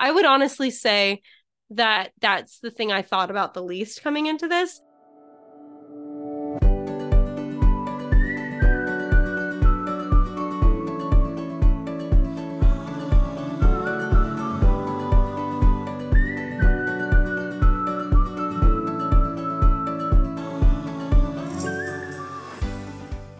I would honestly say that that's the thing I thought about the least coming into this.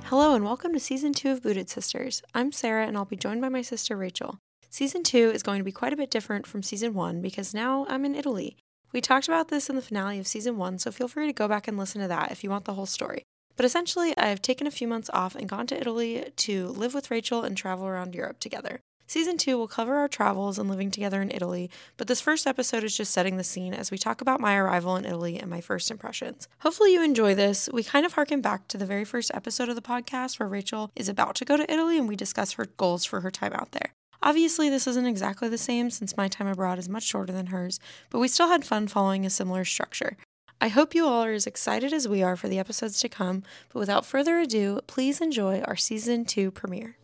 Hello, and welcome to season two of Booted Sisters. I'm Sarah, and I'll be joined by my sister Rachel. Season two is going to be quite a bit different from season one because now I'm in Italy. We talked about this in the finale of season one, so feel free to go back and listen to that if you want the whole story. But essentially, I've taken a few months off and gone to Italy to live with Rachel and travel around Europe together. Season 2 will cover our travels and living together in Italy, but this first episode is just setting the scene as we talk about my arrival in Italy and my first impressions. Hopefully, you enjoy this. We kind of harken back to the very first episode of the podcast where Rachel is about to go to Italy and we discuss her goals for her time out there. Obviously, this isn't exactly the same since my time abroad is much shorter than hers, but we still had fun following a similar structure. I hope you all are as excited as we are for the episodes to come, but without further ado, please enjoy our season 2 premiere.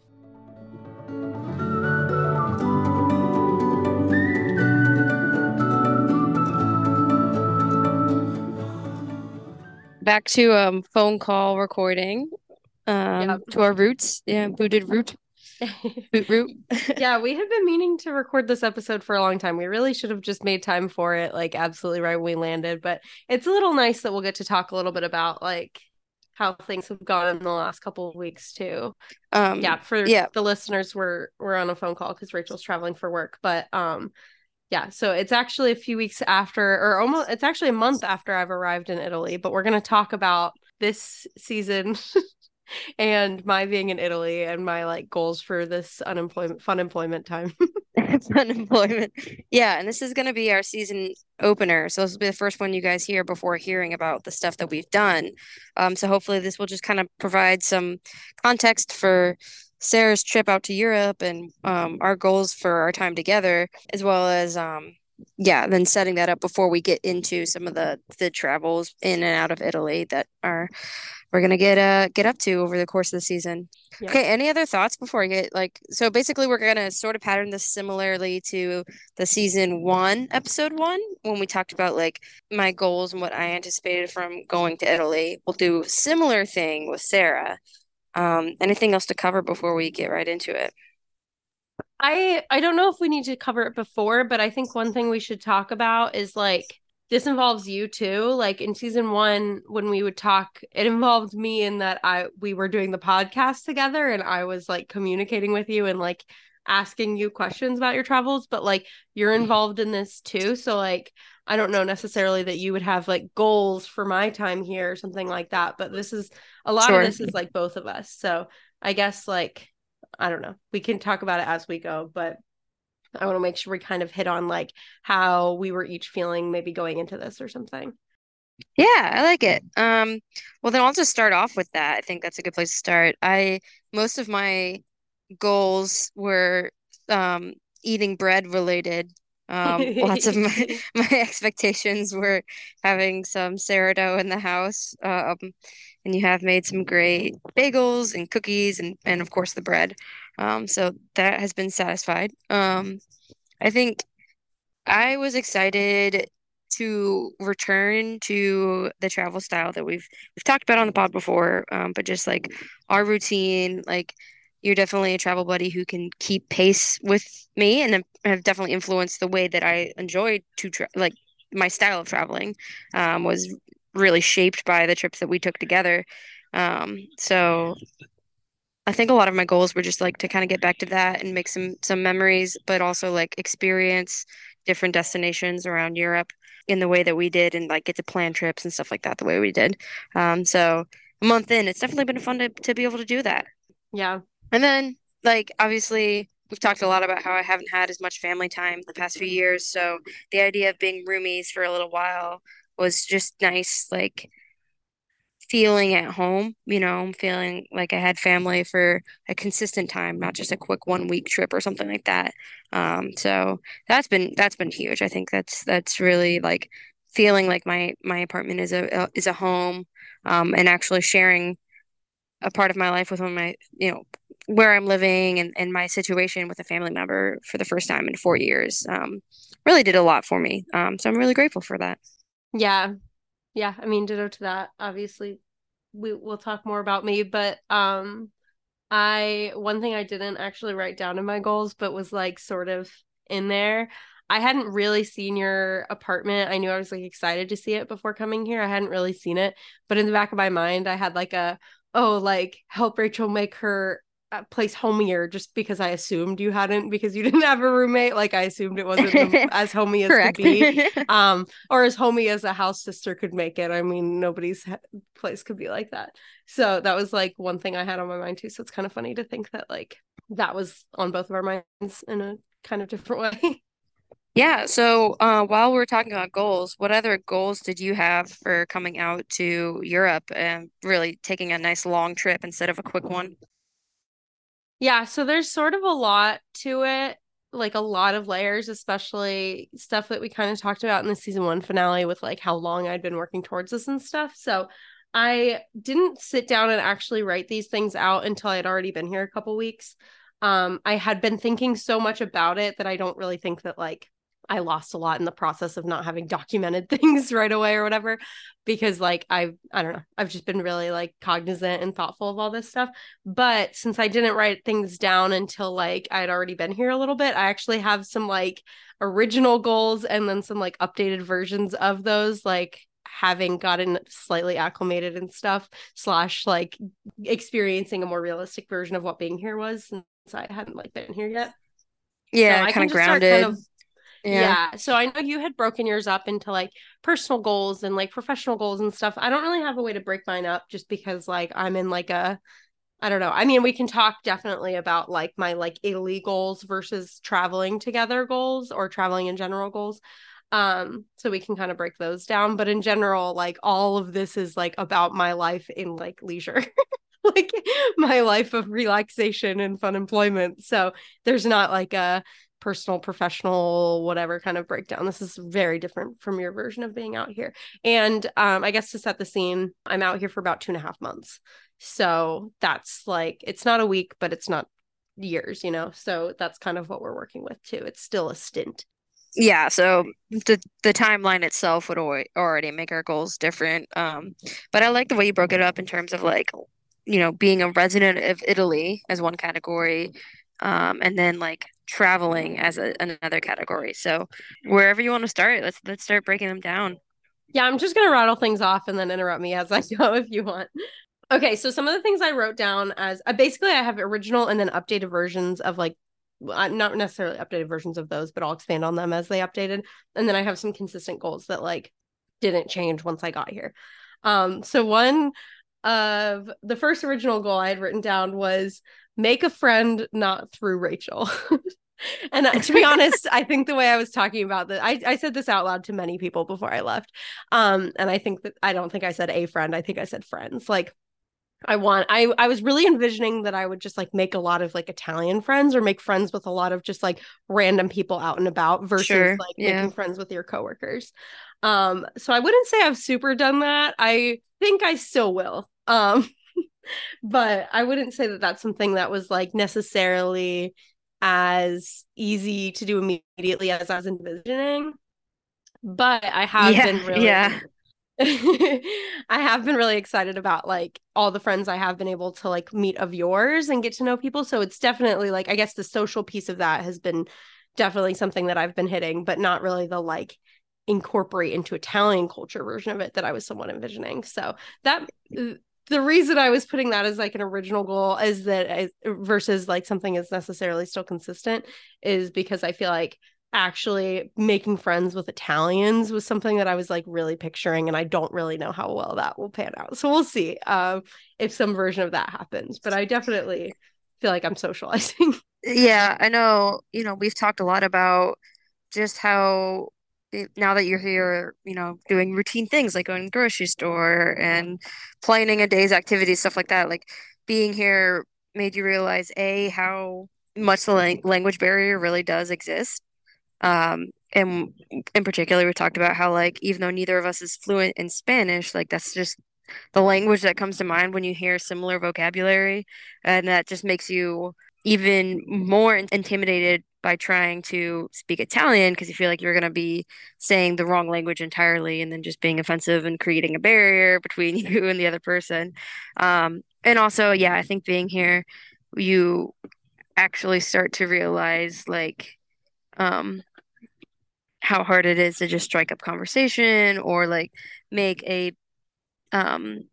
back to um phone call recording um Yep. to our roots yeah booted root boot root yeah, we have been meaning to record this episode for a long time. We really should have just made time for it, like absolutely right when we landed. But it's a little nice that we'll get to talk a little bit about like how things have gone in the last couple of weeks too. um Yeah, for yeah. the listeners, we're we're on a phone call because Rachel's traveling for work. But um, yeah, so it's actually a few weeks after, or almost it's actually a month after I've arrived in Italy. But we're gonna talk about this season. and my being in Italy and my like goals for this unemployment fun employment time. unemployment yeah and this is going to be our season opener so this will be the first one you guys hear before hearing about the stuff that we've done um so hopefully this will just kind of provide some context for Sarah's trip out to Europe and um our goals for our time together as well as um yeah then setting that up before we get into some of the the travels in and out of Italy that are we're gonna get uh get up to over the course of the season. Okay, any other thoughts before I get like so basically we're gonna sort of pattern this similarly to the season one, episode one, when we talked about like my goals and what I anticipated from going to Italy. We'll do a similar thing with Sarah. Um, anything else to cover before we get right into it? I I don't know if we need to cover it before, but I think one thing we should talk about is like this involves you too. Like in season 1 when we would talk, it involved me in that I we were doing the podcast together and I was like communicating with you and like asking you questions about your travels, but like you're mm-hmm. involved in this too. So like I don't know necessarily that you would have like goals for my time here or something like that, but this is a lot Sure. of this is like both of us. So I guess like I don't know. We can talk about it as we go, but I want to make sure we kind of hit on like how we were each feeling maybe going into this or something. Yeah, I like it. Um, well then I'll just start off with that. I think that's a good place to start. I most of my goals were um eating bread related. Um, lots of my my expectations were having some sourdough in the house. Um, and you have made some great bagels and cookies and and of course the bread. Um, so that has been satisfied. Um, I think I was excited to return to the travel style that we've we've talked about on the pod before, um, but just like our routine, like you're definitely a travel buddy who can keep pace with me and have- definitely influenced the way that I enjoyed to tra like my style of traveling um, was really shaped by the trips that we took together. Um, so I think a lot of my goals were just like to kind of get back to that and make some some memories, but also like experience different destinations around Europe in the way that we did and like get to plan trips and stuff like that the way we did. Um, so a month in, it's definitely been fun to to be able to do that. Yeah. And then, like, obviously, we've talked a lot about how I haven't had as much family time the past few years. So the idea of being roomies for a little while was just nice, like, feeling at home, you know, feeling like I had family for a consistent time, not just a quick one week trip or something like that. Um, so that's been that's been huge. I think that's that's really like feeling like my my apartment is a is a home, um, and actually sharing a part of my life with one of my, you know, where I'm living and, and my situation with a family member for the first time in four years. Um, really did a lot for me. Um, so I'm really grateful for that. Yeah. Yeah. I mean, ditto to that. Obviously, we will talk more about me, but um I one thing I didn't actually write down in my goals, but was like sort of in there. I hadn't really seen your apartment. I knew I was like excited to see it before coming here. I hadn't really seen it, but in the back of my mind, I had like a oh, like help Rachel make her uh, place homier just because I assumed you hadn't because you didn't have a roommate. Like I assumed it wasn't as homey as could be, um, or as homey as a house sister could make it. I mean, nobody's place could be like that. So that was like one thing I had on my mind too. So it's kind of funny to think that like that was on both of our minds in a kind of different way. Yeah. So uh, while we're talking about goals, what other goals did you have for coming out to Europe and really taking a nice long trip instead of a quick one? Yeah, so there's sort of a lot to it, like a lot of layers, especially stuff that we kind of talked about in the season one finale with like how long I'd been working towards this and stuff. So I didn't sit down and actually write these things out until I had already been here a couple weeks. Um, I had been thinking so much about it that I don't really think that like I lost a lot in the process of not having documented things right away or whatever because like I've I don't know I've just been really like cognizant and thoughtful of all this stuff. But since I didn't write things down until like I'd already been here a little bit I actually have some like original goals and then some like updated versions of those like having gotten slightly acclimated and stuff slash like experiencing a more realistic version of what being here was since I hadn't like been here yet. Yeah so kind of grounded. kind of yeah. yeah. So I know you had broken yours up into like personal goals and like professional goals and stuff. I don't really have a way to break mine up just because like I'm in like a I don't know. I mean, we can talk definitely about like my like Italy goals versus traveling together goals or traveling in general goals. Um, so we can kind of break those down. But in general, like all of this is like about my life in like leisure. like my life of relaxation and fun employment. So there's not like a personal, professional, whatever kind of breakdown. This is very different from your version of being out here. And um, I guess to set the scene, I'm out here for about two and a half months. So that's like, it's not a week, but it's not years, you know? So that's kind of what we're working with too. It's still a stint. Yeah, so the the timeline itself would already make our goals different. Um, but I like the way you broke it up in terms of like, you know, being a resident of Italy as one category, um, and then like traveling as a, another category. So wherever you want to start, let's let's start breaking them down. Yeah, I'm just gonna rattle things off and then interrupt me as I go if you want. Okay, so some of the things I wrote down as uh, basically I have original and then updated versions of like uh, not necessarily updated versions of those, but I'll expand on them as they updated. And then I have some consistent goals that like didn't change once I got here. Um, so one of the first original goal I had written down was make a friend not through Rachel. and uh, to be honest, I think the way I was talking about that, I, I said this out loud to many people before I left. Um, and I think that I don't think I said a friend, I think I said friends. Like I want I I was really envisioning that I would just like make a lot of like Italian friends or make friends with a lot of just like random people out and about versus sure, like yeah. making friends with your coworkers. Um so I wouldn't say I've super done that. I think I still will. Um but I wouldn't say that that's something that was like necessarily as easy to do immediately as I was envisioning. But I have yeah, been really yeah. I have been really excited about like all the friends I have been able to like meet of yours and get to know people. So it's definitely like I guess the social piece of that has been definitely something that I've been hitting, but not really the like incorporate into Italian culture version of it that I was somewhat envisioning. So that uh, the reason I was putting that as like an original goal is that I, versus like something is necessarily still consistent is because I feel like actually making friends with Italians was something that I was like really picturing and I don't really know how well that will pan out. So we'll see um, if some version of that happens, but I definitely feel like I'm socializing. Yeah, I know, you know, we've talked a lot about just how now that you're here, you know, doing routine things like going to the grocery store and planning a day's activities, stuff like that, like being here made you realize a how much the lang- language barrier really does exist. Um, and in particular, we talked about how like even though neither of us is fluent in Spanish, like that's just the language that comes to mind when you hear similar vocabulary, and that just makes you even more intimidated by trying to speak Italian because you feel like you're going to be saying the wrong language entirely and then just being offensive and creating a barrier between you and the other person. Um, and also, yeah, I think being here, you actually start to realize like um, how hard it is to just strike up conversation or like make a um,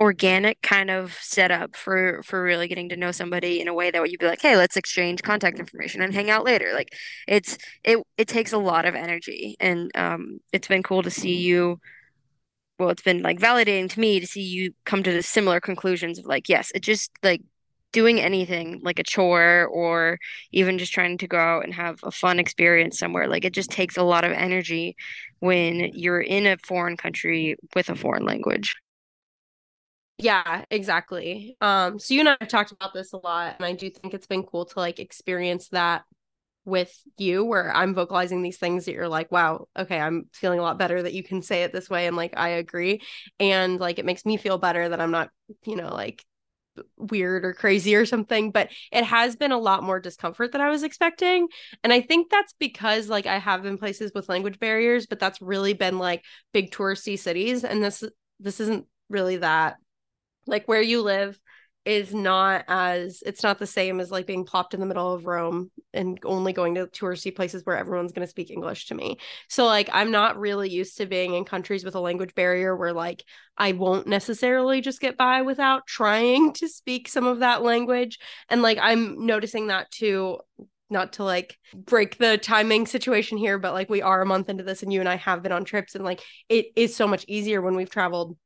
organic kind of setup for for really getting to know somebody in a way that you'd be like hey let's exchange contact information and hang out later. Like it's it it takes a lot of energy. And um it's been cool to see you well it's been like validating to me to see you come to the similar conclusions of like yes it just like doing anything like a chore or even just trying to go out and have a fun experience somewhere like it just takes a lot of energy when you're in a foreign country with a foreign language yeah, exactly. Um, so you and I have talked about this a lot, and I do think it's been cool to like experience that with you where I'm vocalizing these things that you're like, wow, okay, I'm feeling a lot better that you can say it this way. And like, I agree. And like, it makes me feel better that I'm not, you know, like weird or crazy or something. But it has been a lot more discomfort than I was expecting. And I think that's because like I have been places with language barriers, but that's really been like big touristy cities. And this, this isn't really that like where you live is not as it's not the same as like being plopped in the middle of Rome and only going to touristy places where everyone's going to speak English to me. So like I'm not really used to being in countries with a language barrier where like I won't necessarily just get by without trying to speak some of that language and like I'm noticing that too not to like break the timing situation here but like we are a month into this and you and I have been on trips and like it is so much easier when we've traveled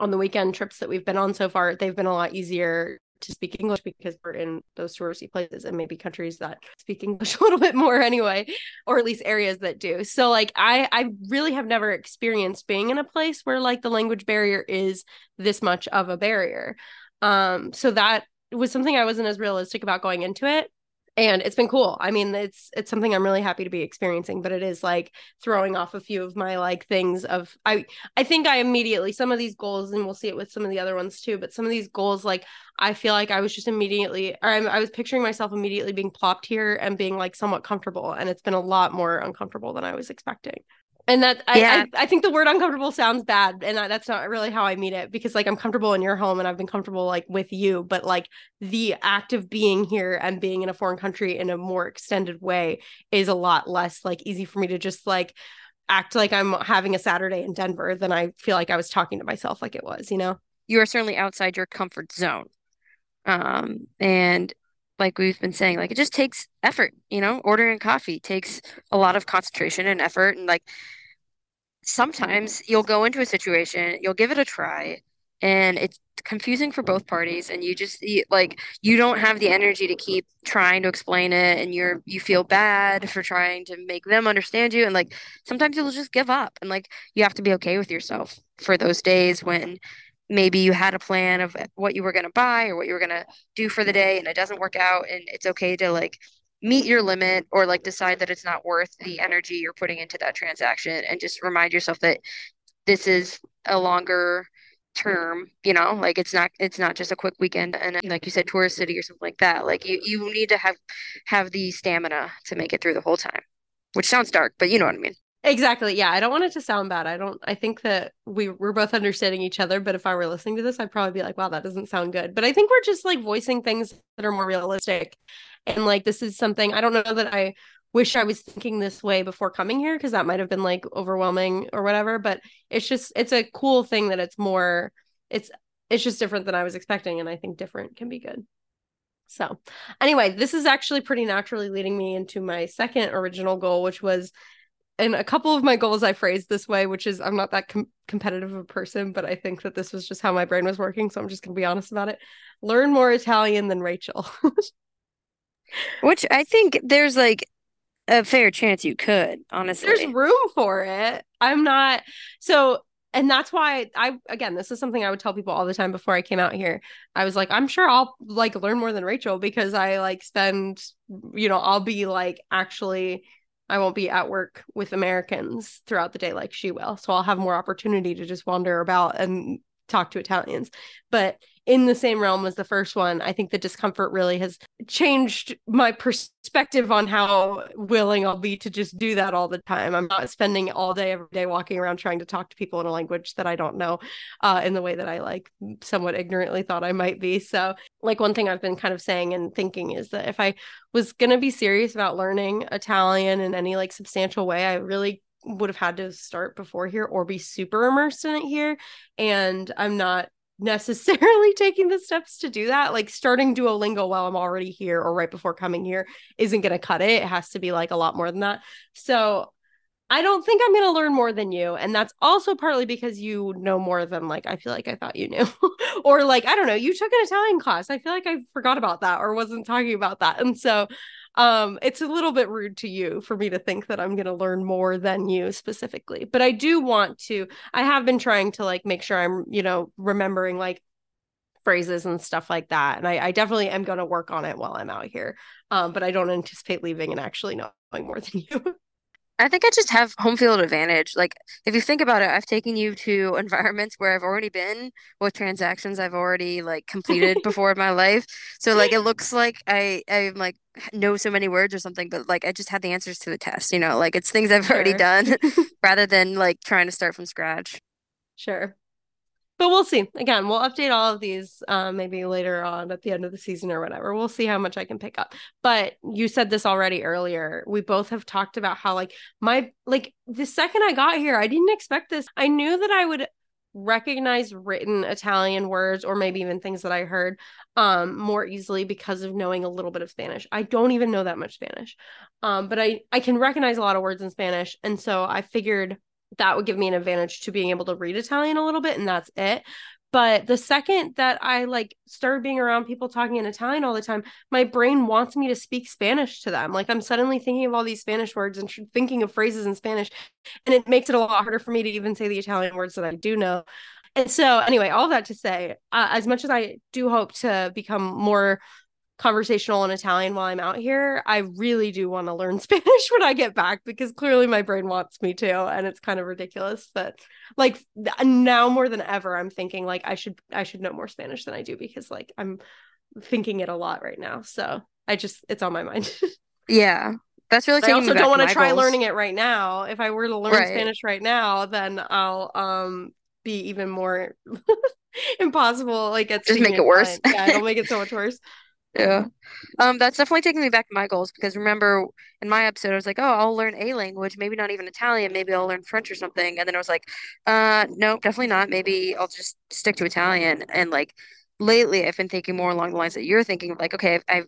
on the weekend trips that we've been on so far, they've been a lot easier to speak English because we're in those touristy places and maybe countries that speak English a little bit more anyway, or at least areas that do. So like I I really have never experienced being in a place where like the language barrier is this much of a barrier. Um so that was something I wasn't as realistic about going into it and it's been cool. I mean it's it's something i'm really happy to be experiencing but it is like throwing off a few of my like things of i i think i immediately some of these goals and we'll see it with some of the other ones too but some of these goals like i feel like i was just immediately or I'm, i was picturing myself immediately being plopped here and being like somewhat comfortable and it's been a lot more uncomfortable than i was expecting and that yeah. I, I, I think the word uncomfortable sounds bad and that's not really how i mean it because like i'm comfortable in your home and i've been comfortable like with you but like the act of being here and being in a foreign country in a more extended way is a lot less like easy for me to just like act like i'm having a saturday in denver than i feel like i was talking to myself like it was you know you are certainly outside your comfort zone um and like we've been saying, like it just takes effort, you know, ordering coffee takes a lot of concentration and effort. And like sometimes you'll go into a situation, you'll give it a try, and it's confusing for both parties and you just you, like you don't have the energy to keep trying to explain it and you're you feel bad for trying to make them understand you and like sometimes you'll just give up and like you have to be okay with yourself for those days when maybe you had a plan of what you were going to buy or what you were going to do for the day and it doesn't work out and it's okay to like meet your limit or like decide that it's not worth the energy you're putting into that transaction and just remind yourself that this is a longer term you know like it's not it's not just a quick weekend and like you said tourist city or something like that. Like you you need to have have the stamina to make it through the whole time which sounds dark but you know what i mean Exactly. Yeah. I don't want it to sound bad. I don't, I think that we, we're both understanding each other. But if I were listening to this, I'd probably be like, wow, that doesn't sound good. But I think we're just like voicing things that are more realistic. And like, this is something I don't know that I wish I was thinking this way before coming here because that might have been like overwhelming or whatever. But it's just, it's a cool thing that it's more, it's, it's just different than I was expecting. And I think different can be good. So, anyway, this is actually pretty naturally leading me into my second original goal, which was and a couple of my goals I phrased this way, which is I'm not that com- competitive of a person, but I think that this was just how my brain was working. So I'm just going to be honest about it. Learn more Italian than Rachel. which I think there's like a fair chance you could, honestly. There's room for it. I'm not. So, and that's why I, again, this is something I would tell people all the time before I came out here. I was like, I'm sure I'll like learn more than Rachel because I like spend, you know, I'll be like actually I won't be at work with Americans throughout the day like she will. So I'll have more opportunity to just wander about and talk to Italians. But in the same realm as the first one, I think the discomfort really has changed my perspective on how willing I'll be to just do that all the time. I'm not spending all day every day walking around trying to talk to people in a language that I don't know uh, in the way that I like somewhat ignorantly thought I might be. So, like one thing I've been kind of saying and thinking is that if I was going to be serious about learning Italian in any like substantial way, I really would have had to start before here or be super immersed in it here. And I'm not necessarily taking the steps to do that. Like starting Duolingo while I'm already here or right before coming here isn't going to cut it. It has to be like a lot more than that. So I don't think I'm going to learn more than you. And that's also partly because you know more than like I feel like I thought you knew. or like, I don't know, you took an Italian class. I feel like I forgot about that or wasn't talking about that. And so um it's a little bit rude to you for me to think that i'm going to learn more than you specifically but i do want to i have been trying to like make sure i'm you know remembering like phrases and stuff like that and i, I definitely am going to work on it while i'm out here um but i don't anticipate leaving and actually knowing more than you I think I just have home field advantage. Like, if you think about it, I've taken you to environments where I've already been with transactions I've already like completed before in my life. So like, it looks like I I'm like know so many words or something, but like I just had the answers to the test. You know, like it's things I've already done rather than like trying to start from scratch. Sure. But we'll see. Again, we'll update all of these um, maybe later on at the end of the season or whatever. We'll see how much I can pick up. But you said this already earlier. We both have talked about how, like, my, like, the second I got here, I didn't expect this. I knew that I would recognize written Italian words or maybe even things that I heard um more easily because of knowing a little bit of Spanish. I don't even know that much Spanish. Um but I I can recognize a lot of words in Spanish and so I figured that would give me an advantage to being able to read Italian a little bit, and that's it. But the second that I like started being around people talking in Italian all the time, my brain wants me to speak Spanish to them. Like I'm suddenly thinking of all these Spanish words and thinking of phrases in Spanish, and it makes it a lot harder for me to even say the Italian words that I do know. And so, anyway, all that to say, uh, as much as I do hope to become more conversational in Italian while I'm out here, I really do want to learn Spanish when I get back because clearly my brain wants me to and it's kind of ridiculous but like now more than ever I'm thinking like I should I should know more Spanish than I do because like I'm thinking it a lot right now. So I just it's on my mind. Yeah, that's really I also don't want to try goals. learning it right now. If I were to learn Right. Spanish right now, then I'll um be even more impossible like at Just make it worse. Yeah, it'll make it so much worse. Yeah. Um, that's definitely taking me back to my goals because remember in my episode I was like, oh, I'll learn a language, maybe not even Italian, maybe I'll learn French or something. And then I was like, uh, no, definitely not. Maybe I'll just stick to Italian. And like lately I've been thinking more along the lines that you're thinking of like, okay, I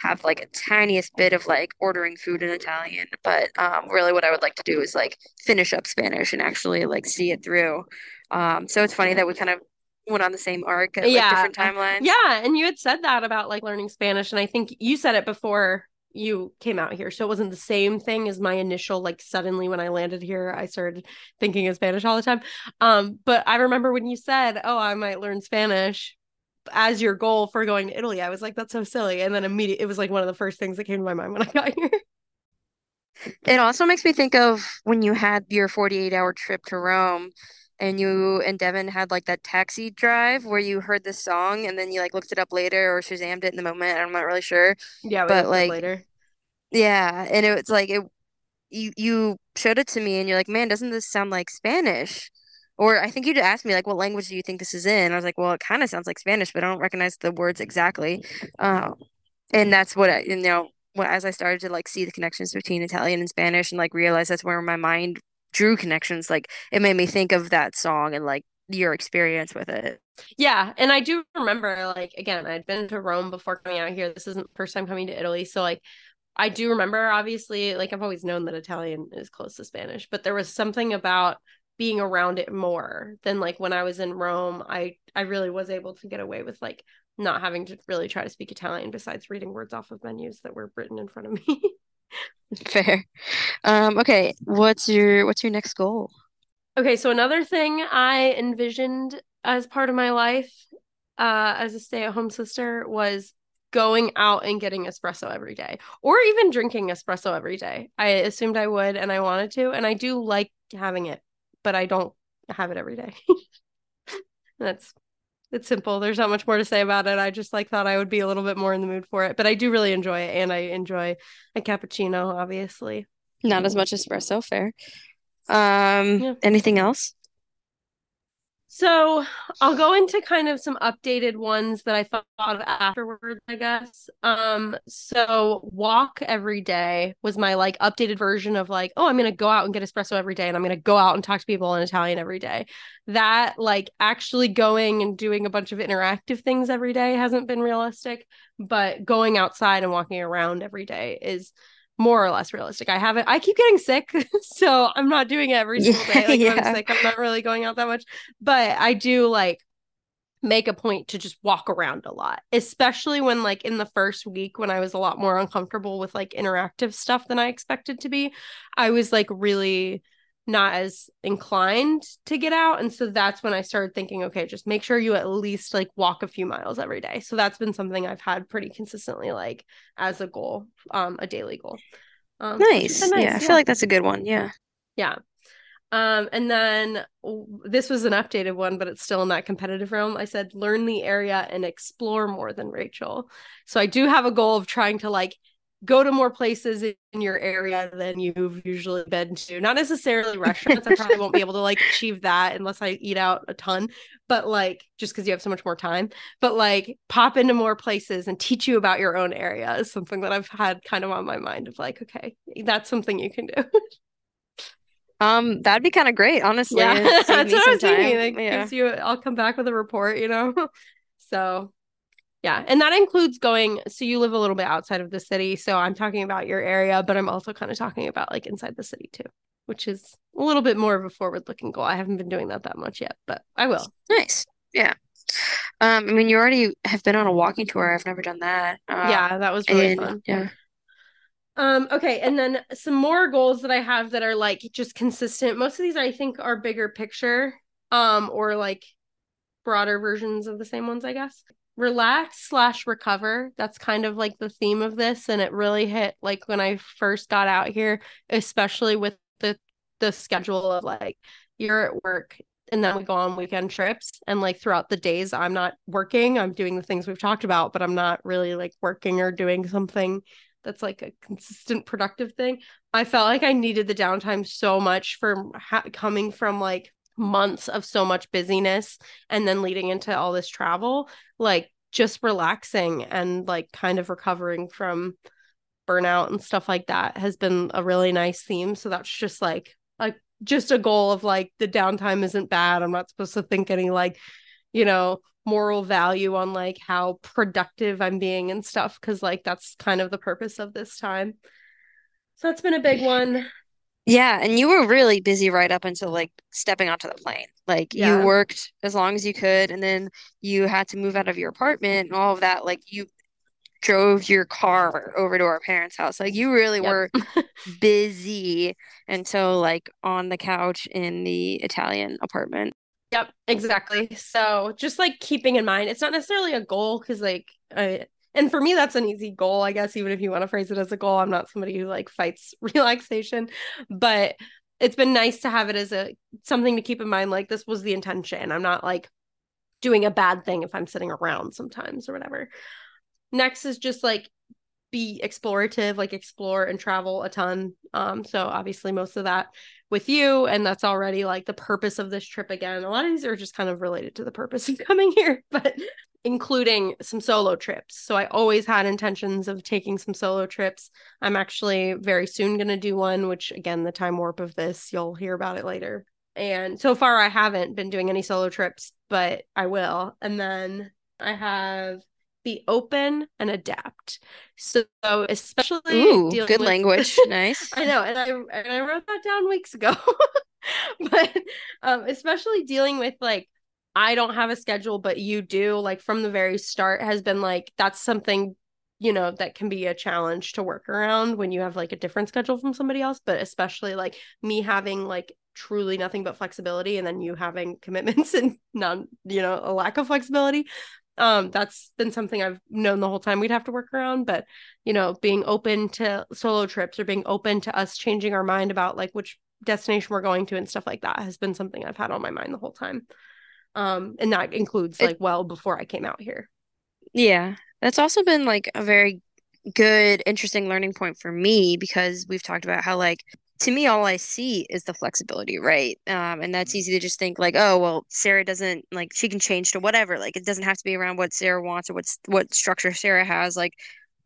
have like a tiniest bit of like ordering food in Italian, but um really what I would like to do is like finish up Spanish and actually like see it through. Um, so it's funny that we kind of went on the same arc at like Yeah. different timelines. Yeah, and you had said that about like learning Spanish, and I think you said it before you came out here, so it wasn't the same thing as my initial like suddenly when I landed here, I started thinking of Spanish all the time. Um, but I remember when you said, "Oh, I might learn Spanish." As your goal for going to Italy, I was like, "That's so silly," and then immediately it was like one of the first things that came to my mind when I got here. It also makes me think of when you had your 48 hour trip to Rome and you and Devin had like that taxi drive where you heard the song and then you like looked it up later or Shazammed it in the moment. I'm not really sure. Yeah, But, like, later. Yeah, and it was like it you you showed it to me and you're like, "Man, doesn't this sound like Spanish?" Or I think you'd asked me like, "What language do you think this is in?" I was like, "Well, it kind of sounds like Spanish, but I don't recognize the words exactly." Um, and that's what I, you know, as I started to like see the connections between Italian and Spanish and like realize that's where my mind drew connections, like it made me think of that song and like your experience with it. Yeah, and I do remember like again, I'd been to Rome before coming out here. This isn't first time coming to Italy, so like I do remember obviously like I've always known that Italian is close to Spanish, but there was something about being around it more than like when I was in Rome. I I really was able to get away with like not having to really try to speak Italian besides reading words off of menus that were written in front of me. Fair. Um, okay, what's your what's your next goal? Okay, so another thing I envisioned as part of my life uh, as a stay-at-home sister was going out and getting espresso every day, or even drinking espresso every day. I assumed I would, and I wanted to, and I do like having it, but I don't have it every day. That's it's simple. There's not much more to say about it. I just like thought I would be a little bit more in the mood for it, but I do really enjoy it and I enjoy a cappuccino, obviously. Not as much espresso, fair. Um, Yeah. anything else? So I'll go into kind of some updated ones that I thought of afterwards, I guess. Um, so walk every day was my like updated version of like, oh, I'm gonna go out and get espresso every day, and I'm gonna go out and talk to people in Italian every day. That like actually going and doing a bunch of interactive things every day hasn't been realistic, but going outside and walking around every day is more or less realistic. I haven't I keep getting sick, so I'm not doing it every single day. Like yeah. I'm sick, I'm not really going out that much. But I do like make a point to just walk around a lot, especially when like in the first week when I was a lot more uncomfortable with like interactive stuff than I expected to be. I was like really not as inclined to get out and so that's when I started thinking okay just make sure you at least like walk a few miles every day. So that's been something I've had pretty consistently like as a goal, um a daily goal. Um has Nice. been Yeah, I feel like that's a good one. Yeah. yeah. Um, and then w- this was an updated one, but it's still in that competitive realm. I said, learn the area and explore more than Rachel. So I do have a goal of trying to like go to more places in your area than you've usually been to. Not necessarily restaurants. I probably won't be able to like achieve that unless I eat out a ton, but like just because you have so much more time. But like pop into more places and teach you about your own area is something that I've had kind of on my mind of like, okay, that's something you can do. Um, that'd be kind of great, honestly. Yeah, that's me what I was thinking. It Yeah. gives you. I'll come back with a report. You know, so yeah, and that includes going. So you live a little bit outside of the city, so I'm talking about your area, but I'm also kind of talking about like inside the city too, which is a little bit more of a forward-looking goal. I haven't been doing that that much yet, but I will. Nice. Yeah. Um, I mean, you already have been on a walking tour. I've never done that. Um, yeah, that was really and fun. yeah. Um, okay, and then some more goals that I have that are like just consistent. Most of these I think are bigger picture, um, or like broader versions of the same ones, I guess. Relax slash recover. That's kind of like the theme of this, and it really hit like when I first got out here, especially with the the schedule of like you're at work and then we go on weekend trips and like throughout the days I'm not working, I'm doing the things we've talked about, but I'm not really like working or doing something that's like a consistent productive thing. I felt like I needed the downtime so much from ha- coming from like months of so much busyness and then leading into all this travel, like just relaxing and like kind of recovering from burnout and stuff like that has been a really nice theme. So that's just like like just a goal of like the downtime isn't bad. I'm not supposed to think any like, you know, moral value on like how productive I'm being and stuff because like that's kind of the purpose of this time. So that's been a big one. Yeah, and you were really busy right up until like stepping onto the plane. Like Yeah. you worked as long as you could, and then you had to move out of your apartment and all of that. Like you drove your car over to our parents' house. Like you really Yep. were busy until like on the couch in the Italian apartment. Yep, exactly. So just like keeping in mind, it's not necessarily a goal because like I and for me that's an easy goal, I guess, even if you want to phrase it as a goal. I'm not somebody who like fights relaxation, but it's been nice to have it as a something to keep in mind. Like this was the intention. I'm not like doing a bad thing if I'm sitting around sometimes or whatever. Next is just like be explorative, like explore and travel a ton. Um, so obviously most of that with you, and that's already like the purpose of this trip again. A lot of these are just kind of related to the purpose of coming here, but including some solo trips. So I always had intentions of taking some solo trips. I'm actually very soon going to do one, which again, the time warp of this, you'll hear about it later. And so far, I haven't been doing any solo trips, but I will. And then I have be open and adapt. So especially Ooh, dealing good with- language. Nice. I know, and I and I wrote that down weeks ago. but um, especially dealing with like I don't have a schedule, but you do. Like from the very start, has been like that's something you know that can be a challenge to work around when you have like a different schedule from somebody else. But especially like me having like truly nothing but flexibility, and then you having commitments and none, you know, a lack of flexibility. Um, that's been something I've known the whole time we'd have to work around, but you know, being open to solo trips or being open to us changing our mind about like which destination we're going to and stuff like that has been something I've had on my mind the whole time. Um, and that includes It- like well before I came out here. Yeah, that's also been like a very good, interesting learning point for me because we've talked about how like to me all I see is the flexibility, right? Um, and that's easy to just think like, oh, well, Sarah doesn't like she can change to whatever. Like it doesn't have to be around what Sarah wants or what's what structure Sarah has. Like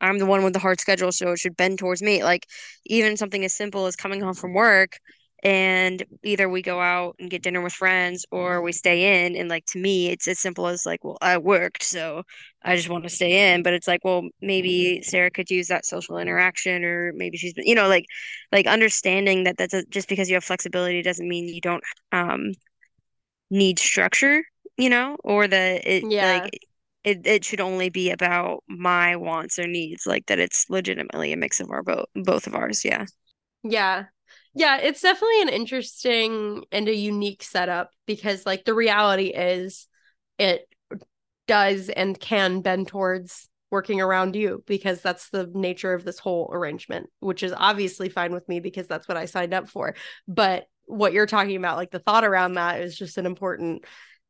I'm the one with the hard schedule, so it should bend towards me. Like even something as simple as coming home from work and either we go out and get dinner with friends or we stay in and like to me it's as simple as like well I worked so I just want to stay in but it's like well maybe Sarah could use that social interaction or maybe she's been you know like like understanding that that's a, just because you have flexibility doesn't mean you don't um need structure you know or that it Yeah. like it, it should only be about my wants or needs like that it's legitimately a mix of our both both of ours yeah Yeah. Yeah, it's definitely an interesting and a unique setup because like the reality is it does and can bend towards working around you because that's the nature of this whole arrangement, which is obviously fine with me because that's what I signed up for. But what you're talking about, like the thought around that is just an important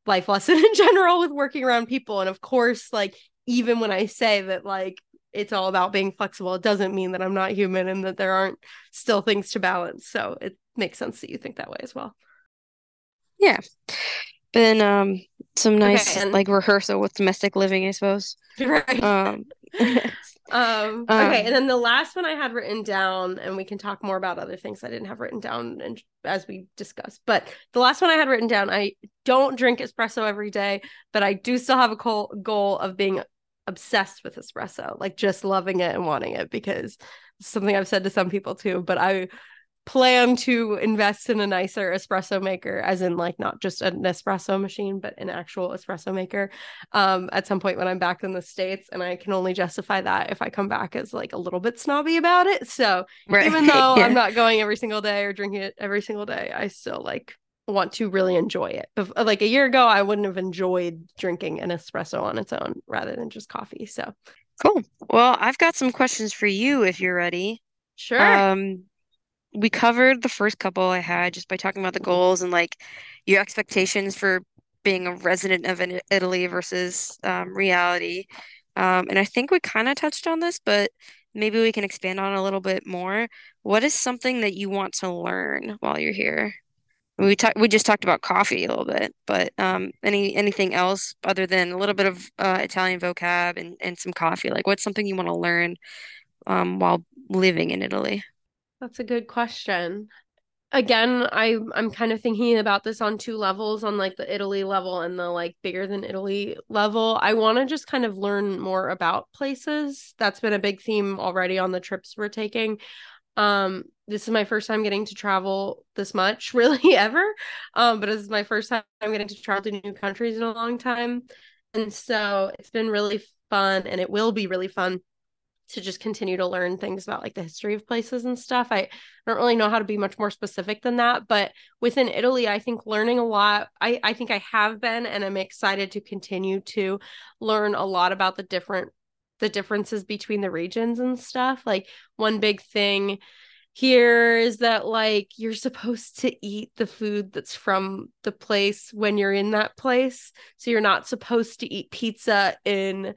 life lesson in general with working around people. And of course, like even when I say that like it's all about being flexible, it doesn't mean that I'm not human and that there aren't still things to balance. So it makes sense that you think that way as well. Yeah. Been um some nice and- like rehearsal with domestic living, I suppose. Right. Um Um, Um, okay, and then the last one I had written down, and we can talk more about other things I didn't have written down and as we discussed. But the last one I had written down, I don't drink espresso every day, but I do still have a goal of being obsessed with espresso, like just loving it and wanting it because it's something I've said to some people too. But I plan to invest in a nicer espresso maker, as in like not just an espresso machine, but an actual espresso maker um at some point when I'm back in the States. And I can only justify that if I come back as like a little bit snobby about it. So right. even though Yeah. I'm not going every single day or drinking it every single day, I still like want to really enjoy it. Like a year ago, I wouldn't have enjoyed drinking an espresso on its own rather than just coffee. So Cool. Well, I've got some questions for you if you're ready. sure. Um, we covered the first couple I had just by talking about the goals and like your expectations for being a resident of Italy versus um, reality. Um, and I think we kind of touched on this, but maybe we can expand on a little bit more. What is something that you want to learn while you're here? We talked, we just talked about coffee a little bit, but um, any anything else other than a little bit of uh, Italian vocab and, and some coffee? Like, what's something you want to learn um, while living in Italy? That's a good question. Again, I I'm kind of thinking about this on two levels, on like the Italy level and the like bigger than Italy level. I want to just kind of learn more about places. That's been a big theme already on the trips we're taking. Um, this is my first time getting to travel this much, really ever. Um, but this is my first time getting to travel to new countries in a long time. And so it's been really fun and it will be really fun to just continue to learn things about like the history of places and stuff. I don't really know how to be much more specific than that, but within Italy, I think learning a lot. I I think I have been and I'm excited to continue to learn a lot about the different the differences between the regions and stuff. Like one big thing here is that like you're supposed to eat the food that's from the place when you're in that place. So you're not supposed to eat pizza in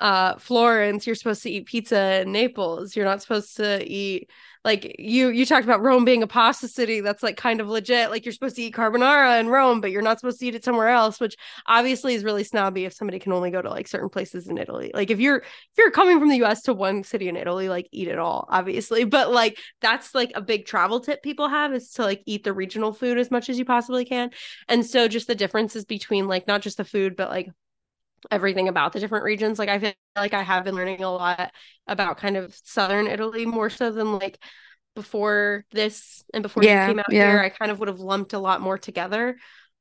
uh Florence, you're supposed to eat pizza in Naples. You're not supposed to eat like you you talked about Rome being a pasta city. That's like kind of legit. Like you're supposed to eat carbonara in Rome, but you're not supposed to eat it somewhere else, which obviously is really snobby if somebody can only go to like certain places in Italy. Like if you're if you're coming from the US to one city in Italy, like eat it all, obviously. But like that's like a big travel tip people have is to like eat the regional food as much as you possibly can. And so just the differences between like not just the food, but like everything about the different regions. Like I feel like I have been learning a lot about kind of southern Italy more so than like before this and before Yeah, you came out yeah. here. I kind of would have lumped a lot more together.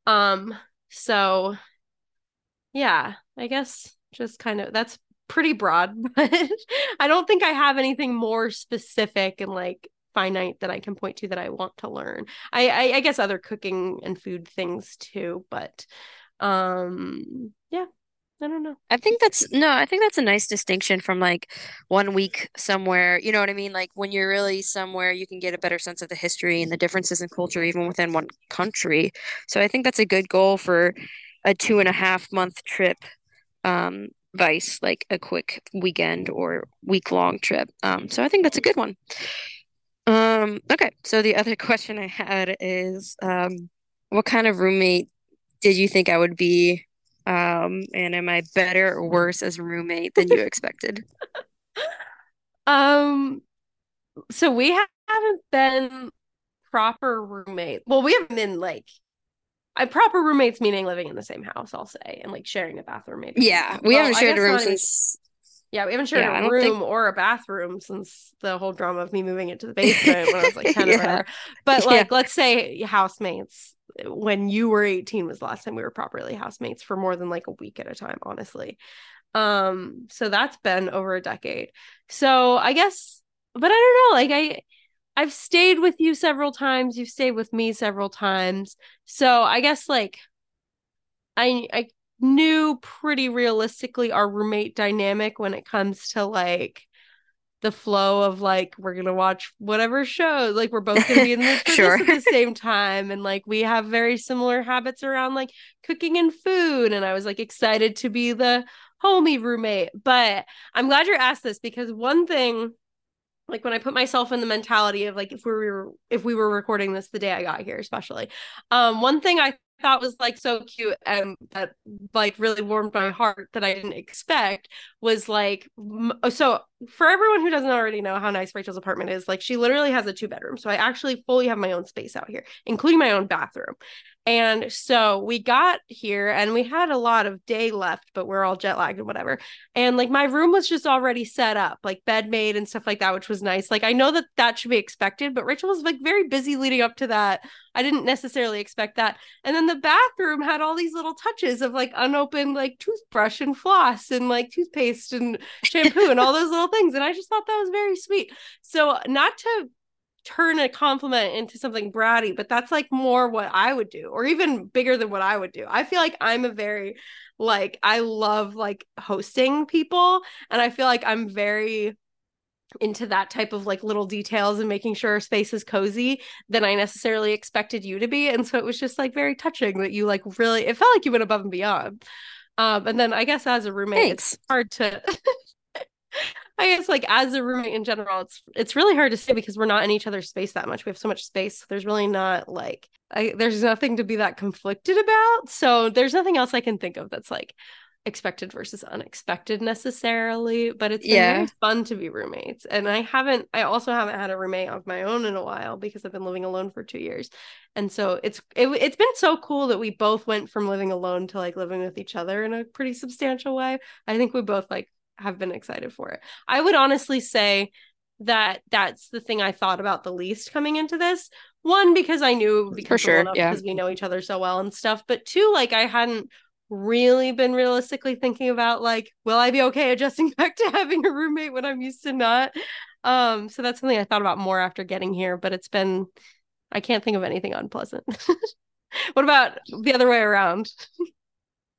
Um so yeah, I guess just kind of that's pretty broad, but I don't think I have anything more specific and like finite that I can point to that I want to learn. I, I I guess other cooking and food things too, but um yeah, I don't know. I think that's no, I think that's a nice distinction from like one week somewhere. You know what I mean? Like when you're really somewhere, you can get a better sense of the history and the differences in culture even within one country. So I think that's a good goal for a two and a half month trip um vice like a quick weekend or week long trip. Um, so I think that's a good one. Um, okay, so the other question I had is um, what kind of roommate did you think I would be? Um, and am I better or worse as a roommate than you expected? um, so we haven't been proper roommate. Well, we haven't been like I proper roommates meaning living in the same house, I'll say, and like sharing a bathroom maybe. Yeah, we well, haven't shared a room since yeah, we haven't shared yeah, a room think... or a bathroom since the whole drama of me moving into the basement when I was like 10 yeah. But like, yeah. let's say housemates when you were 18 was the last time we were properly housemates for more than like a week at a time, honestly. Um, so that's been over a decade. So I guess, but I don't know, like I I've stayed with you several times, you've stayed with me several times. So I guess like I I knew pretty realistically our roommate dynamic when it comes to like the flow of like we're gonna watch whatever show like we're both gonna be in the sure. at the same time and like we have very similar habits around like cooking and food and i was like excited to be the homie roommate but i'm glad you asked this because one thing like when i put myself in the mentality of like if we were if we were recording this the day i got here especially um one thing i thought was like so cute and that like really warmed my heart that I didn't expect was like uh, so for everyone who doesn't already know how nice Rachel's apartment is like she literally has a two bedroom so I actually fully have my own space out here including my own bathroom and so we got here and we had a lot of day left, but we're all jet lagged and whatever. And like my room was just already set up, like bed made and stuff like that, which was nice. Like I know that that should be expected, but Rachel was like very busy leading up to that. I didn't necessarily expect that. And then the bathroom had all these little touches of like unopened like toothbrush and floss and like toothpaste and shampoo and all those little things. And I just thought that was very sweet. So not to turn a compliment into something bratty, but that's like more what I would do, or even bigger than what I would do. I feel like I'm a very like I love like hosting people, and I feel like I'm very into that type of like little details and making sure our space is cozy than I necessarily expected you to be. And so it was just like very touching that you like really it felt like you went above and beyond. Um, and then I guess as a roommate, Thanks. it's hard to I guess like as a roommate in general, it's it's really hard to say because we're not in each other's space that much. We have so much space. There's really not like I, there's nothing to be that conflicted about. So there's nothing else I can think of that's like expected versus unexpected necessarily. But it's yeah. very fun to be roommates. And I haven't I also haven't had a roommate of my own in a while because I've been living alone for two years. And so it's it, it's been so cool that we both went from living alone to like living with each other in a pretty substantial way. I think we both like have been excited for it. I would honestly say that that's the thing I thought about the least coming into this. One, because I knew for sure, yeah, because we know each other so well and stuff. But two, like I hadn't really been realistically thinking about like, will I be okay adjusting back to having a roommate when I'm used to not? Um, so that's something I thought about more after getting here. But it's been, I can't think of anything unpleasant. what about the other way around?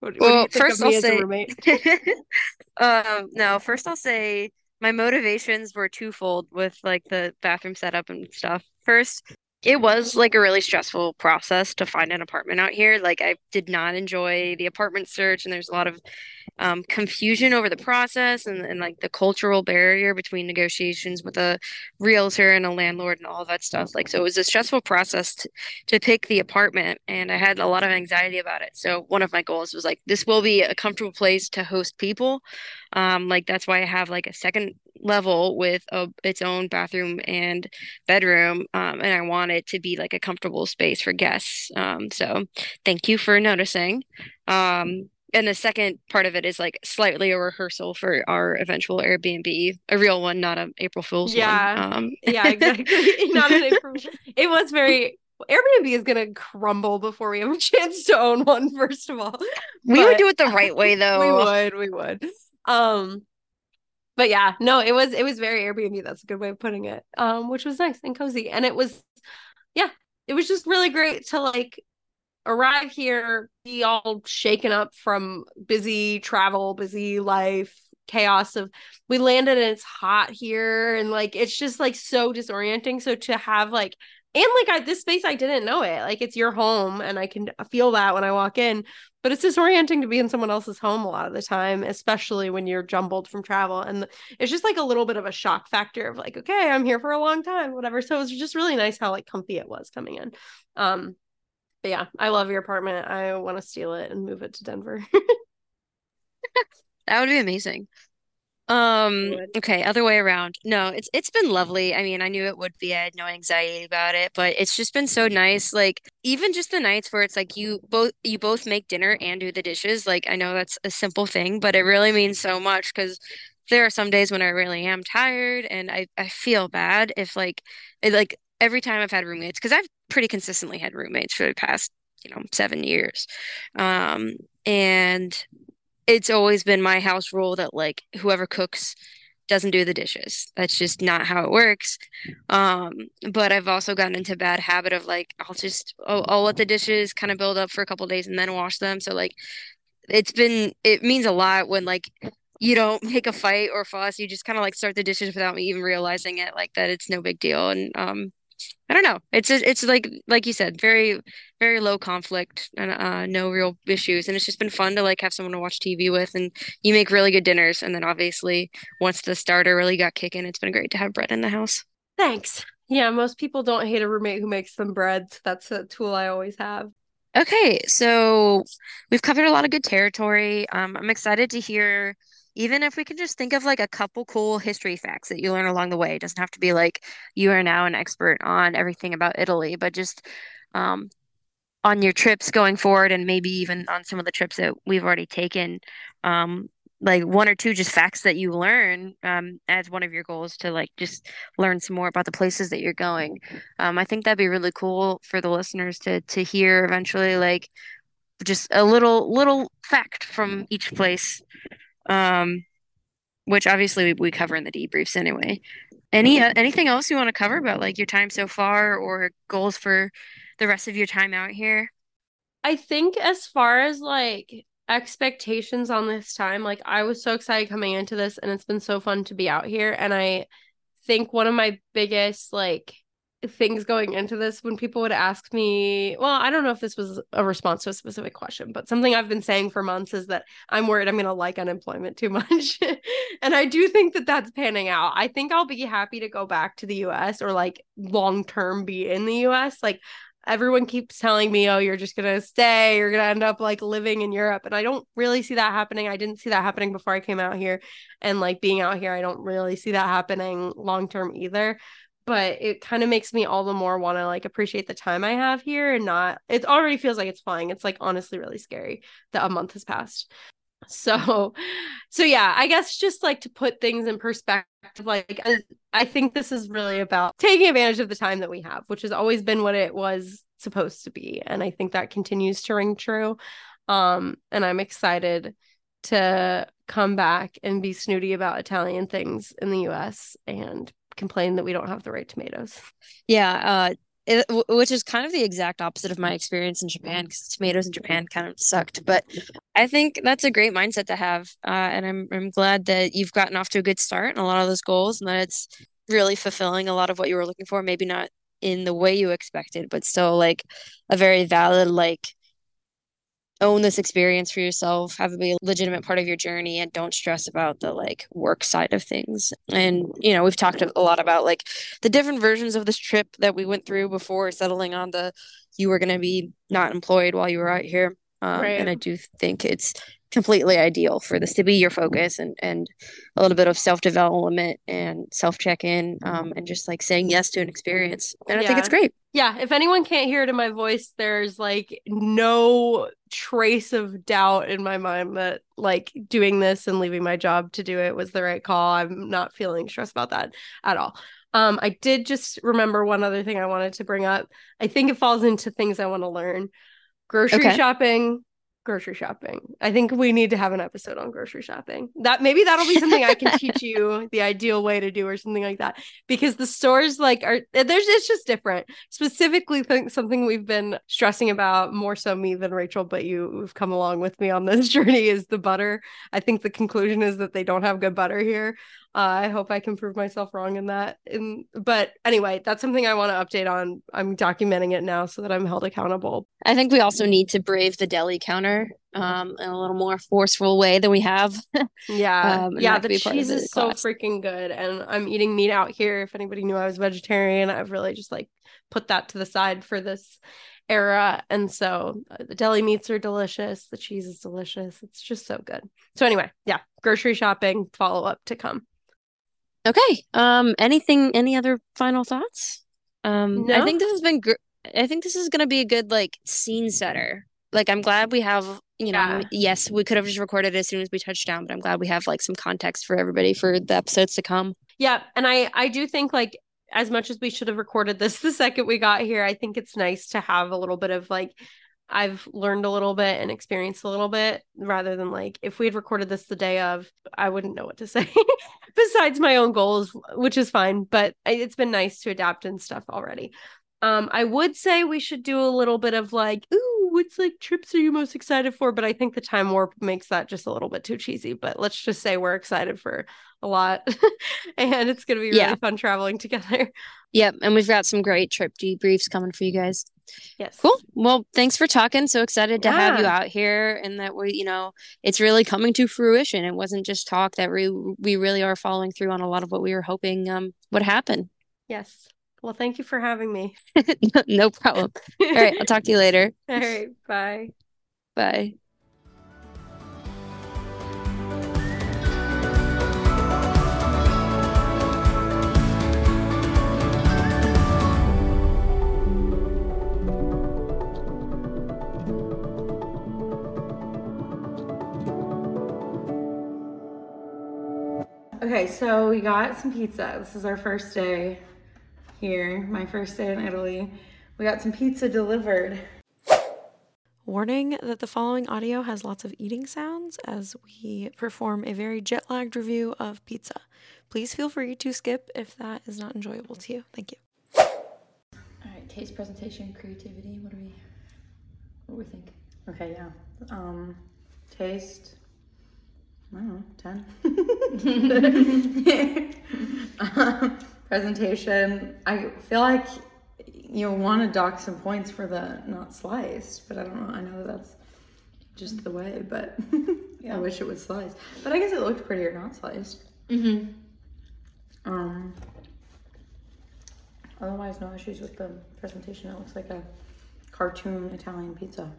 What, well, what first I'll say, um, no, first I'll say my motivations were twofold with like the bathroom setup and stuff. First, it was like a really stressful process to find an apartment out here. Like I did not enjoy the apartment search, and there's a lot of um, confusion over the process and, and like the cultural barrier between negotiations with a realtor and a landlord and all that stuff. Like so, it was a stressful process to, to pick the apartment, and I had a lot of anxiety about it. So one of my goals was like this will be a comfortable place to host people. Um, like that's why I have like a second level with a, its own bathroom and bedroom um, and i want it to be like a comfortable space for guests um, so thank you for noticing um, and the second part of it is like slightly a rehearsal for our eventual airbnb a real one not an april fool's yeah one. Um, yeah exactly not an april it was very Airbnb is gonna crumble before we have a chance to own one. First of all, we but would do it the right way, though. we would, we would. Um, but yeah, no, it was it was very Airbnb. That's a good way of putting it. Um, which was nice and cozy, and it was, yeah, it was just really great to like arrive here, be all shaken up from busy travel, busy life, chaos of we landed and it's hot here, and like it's just like so disorienting. So to have like and like I, this space i didn't know it. Like it's your home and i can feel that when i walk in but it's disorienting to be in someone else's home a lot of the time especially when you're jumbled from travel. And it's just like a little bit of a shock factor of like okay i'm here for a long time whatever. So it was just really nice how like comfy it was coming in. Um but yeah i love your apartment. I want to steal it and move it to denver. That would be amazing um, okay, other way around. No, it's it's been lovely. I mean, I knew it would be. I had no anxiety about it, but it's just been so nice. Like even just the nights where it's like you both you both make dinner and do the dishes. Like I know that's a simple thing, but it really means so much because there are some days when I really am tired and I I feel bad if like it, like every time I've had roommates because I've pretty consistently had roommates for the past, you know, 7 years. Um and it's always been my house rule that like whoever cooks doesn't do the dishes. That's just not how it works. Um, but I've also gotten into bad habit of like I'll just I'll, I'll let the dishes kind of build up for a couple days and then wash them. So like it's been it means a lot when like you don't make a fight or fuss. You just kind of like start the dishes without me even realizing it, like that it's no big deal. And um, I don't know. It's it's like like you said, very very low conflict and uh, no real issues, and it's just been fun to like have someone to watch TV with, and you make really good dinners, and then obviously once the starter really got kicking, it's been great to have bread in the house. Thanks. Yeah, most people don't hate a roommate who makes them bread. That's a tool I always have. Okay, so we've covered a lot of good territory. Um, I'm excited to hear even if we can just think of like a couple cool history facts that you learn along the way. It doesn't have to be like you are now an expert on everything about Italy, but just um, on your trips going forward and maybe even on some of the trips that we've already taken. Um, like one or two just facts that you learn um, as one of your goals to like just learn some more about the places that you're going. Um, I think that'd be really cool for the listeners to to hear eventually, like just a little little fact from each place um, which obviously we, we cover in the debriefs anyway. Any uh, anything else you want to cover about like your time so far or goals for the rest of your time out here? I think as far as like expectations on this time, like I was so excited coming into this and it's been so fun to be out here and I think one of my biggest like things going into this when people would ask me well i don't know if this was a response to a specific question but something i've been saying for months is that i'm worried i'm going to like unemployment too much. And i do think that that's panning out. I think i'll be happy to go back to the us or like long term be in the us like everyone keeps telling me oh you're just going to stay. You're going to end up like living in europe. And i don't really see that happening. I didn't see that happening before i came out here. And like being out here i don't really see that happening long term either but it kind of makes me all the more want to like appreciate the time I have here and not it already feels like it's flying. It's like honestly really scary that a month has passed. So so yeah, I guess just like to put things in perspective like I think this is really about taking advantage of the time that we have, which has always been what it was supposed to be and I think that continues to ring true. Um and I'm excited to come back and be snooty about Italian things in the US and complain that we don't have the right tomatoes. Yeah, uh, it, which is kind of the exact opposite of my experience in Japan because tomatoes in Japan kind of sucked. But I think that's a great mindset to have, uh, and I'm I'm glad that you've gotten off to a good start and a lot of those goals, and that it's really fulfilling a lot of what you were looking for. Maybe not in the way you expected, but still like a very valid like own this experience for yourself, have it be a legitimate part of your journey, and don't stress about the like work side of things. And, you know, we've talked a lot about like the different versions of this trip that we went through before settling on the you were going to be not employed while you were out here. Um, right. And I do think it's completely ideal for this to be your focus and and a little bit of self development and self check in um, and just like saying yes to an experience. And I think it's great. Yeah. If anyone can't hear it in my voice, there's like no trace of doubt in my mind that like doing this and leaving my job to do it was the right call. I'm not feeling stressed about that at all. Um, I did just remember one other thing I wanted to bring up. I think it falls into things I want to learn. Grocery okay. shopping, grocery shopping. I think we need to have an episode on grocery shopping. That maybe that'll be something I can teach you the ideal way to do or something like that. Because the stores like are eh, there's it's just different. Specifically think something we've been stressing about more so me than Rachel, but you have come along with me on this journey is the butter. I think the conclusion is that they don't have good butter here. Uh, I hope I can prove myself wrong in that. In, but anyway, that's something I want to update on. I'm documenting it now so that I'm held accountable. I think we also need to brave the deli counter um, in a little more forceful way than we have. Yeah. Um, yeah. The be part of cheese is so class. freaking good. And I'm eating meat out here. If anybody knew I was vegetarian, I've really just like put that to the side for this era. And so uh, the deli meats are delicious. The cheese is delicious. It's just so good. So, anyway, yeah, grocery shopping, follow up to come. Okay. Um, anything, any other final thoughts? Um, I think this has been gr I think this is gonna be a good like scene setter. Like I'm glad we have, you know, Yeah. yes, we could have just recorded as soon as we touched down, but I'm glad we have like some context for everybody for the episodes to come. Yeah, and I I do think like as much as we should have recorded this the second we got here, I think it's nice to have a little bit of like I've learned a little bit and experienced a little bit rather than like if we had recorded this the day of, I wouldn't know what to say besides my own goals, which is fine, but it's been nice to adapt and stuff already. Um, I would say we should do a little bit of like, ooh, what's like trips are you most excited for? But I think the time warp makes that just a little bit too cheesy. But let's just say we're excited for a lot and it's gonna be really Yeah. fun traveling together. Yep, and we've got some great trip debriefs coming for you guys. Yes. Cool. Well, thanks for talking. So excited to have you out here and that we, you know, it's really coming to fruition. It wasn't just talk that we we really are following through on a lot of what we were hoping um would happen. Yes. Well, thank you for having me. No problem. All right, I'll talk to you later. All right. Bye. Bye. Okay, so we got some pizza. This is our first day here, my first day in Italy. We got some pizza delivered. Warning that the following audio has lots of eating sounds as we perform a very jet lagged review of pizza. Please feel free to skip if that is not enjoyable to you. Thank you. All right, taste, presentation, creativity. What do we, what do we think? Okay, yeah. Um, taste. I don't know, 10. um, presentation. I feel like you want to dock some points for the not sliced, but I don't know. I know that that's just the way, but I wish it was sliced. But I guess it looked prettier not sliced. Mm-hmm. Um, otherwise, no issues with the presentation. It looks like a cartoon Italian pizza.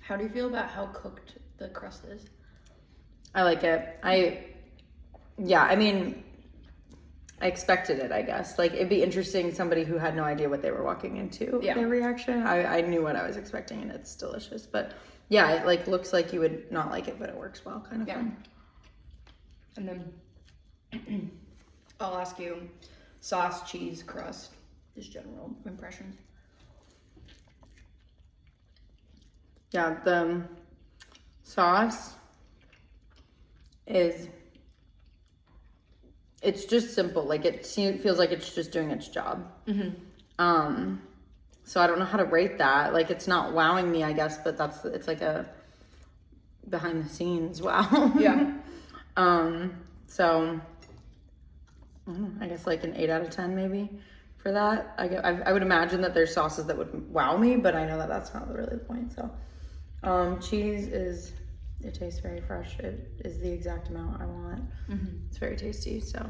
How do you feel about how cooked the crust is? I like it. I, yeah, I mean, I expected it, I guess. Like, it'd be interesting, somebody who had no idea what they were walking into, Yeah. their reaction. I, I knew what I was expecting, and it's delicious. But yeah, it like looks like you would not like it, but it works well, kind of Yeah. fun. And then I'll ask you sauce, cheese, crust, just general impressions. Yeah, the um, sauce is it's just simple. Like it seems, feels like it's just doing its job. Um, so I don't know how to rate that. Like it's not wowing me, I guess, but that's it's like a behind the scenes wow. Yeah. um. So I, know, I guess like an eight out of ten maybe for that. I, I I would imagine that there's sauces that would wow me, but I know that that's not really the point. So um, cheese is it tastes very fresh. It is the exact amount I want. It's very tasty. So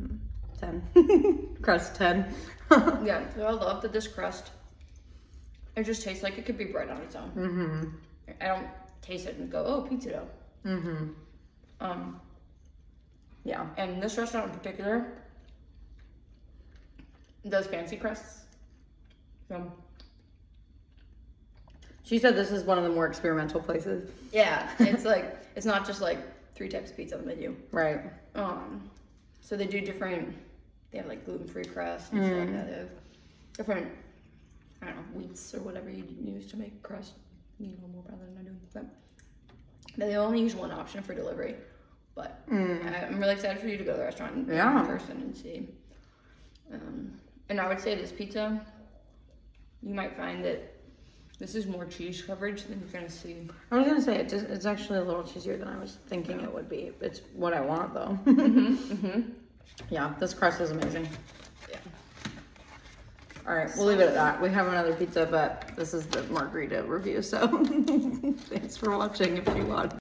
mm, ten crust ten. Yeah, so I love that this crust, it just tastes like it could be bread on its own. mm-hmm. I don't taste it and go, oh, pizza dough. Mm-hmm. Um, Yeah. and this restaurant in particular does fancy crusts. So, She said this is one of the more experimental places. yeah, it's like, it's not just like three types of pizza on the menu. Right. Um, so they do different. They have like gluten free crust and stuff like that. They have different, I don't know, wheats or whatever you use to make crust. You know more about than I do, but they only use one option for delivery. But I, I'm really excited for you to go to the restaurant in Yeah. person and see. Um, and I would say this pizza, you might find that this is more cheese coverage than you're gonna see. I was gonna say it just, it's actually a little cheesier than I was thinking it would be. It's what I want though. Mm-hmm, mm-hmm. Yeah, this crust is amazing. Yeah. All right, we'll leave it at that. We have another pizza, but this is the margherita review. So thanks for watching if you want.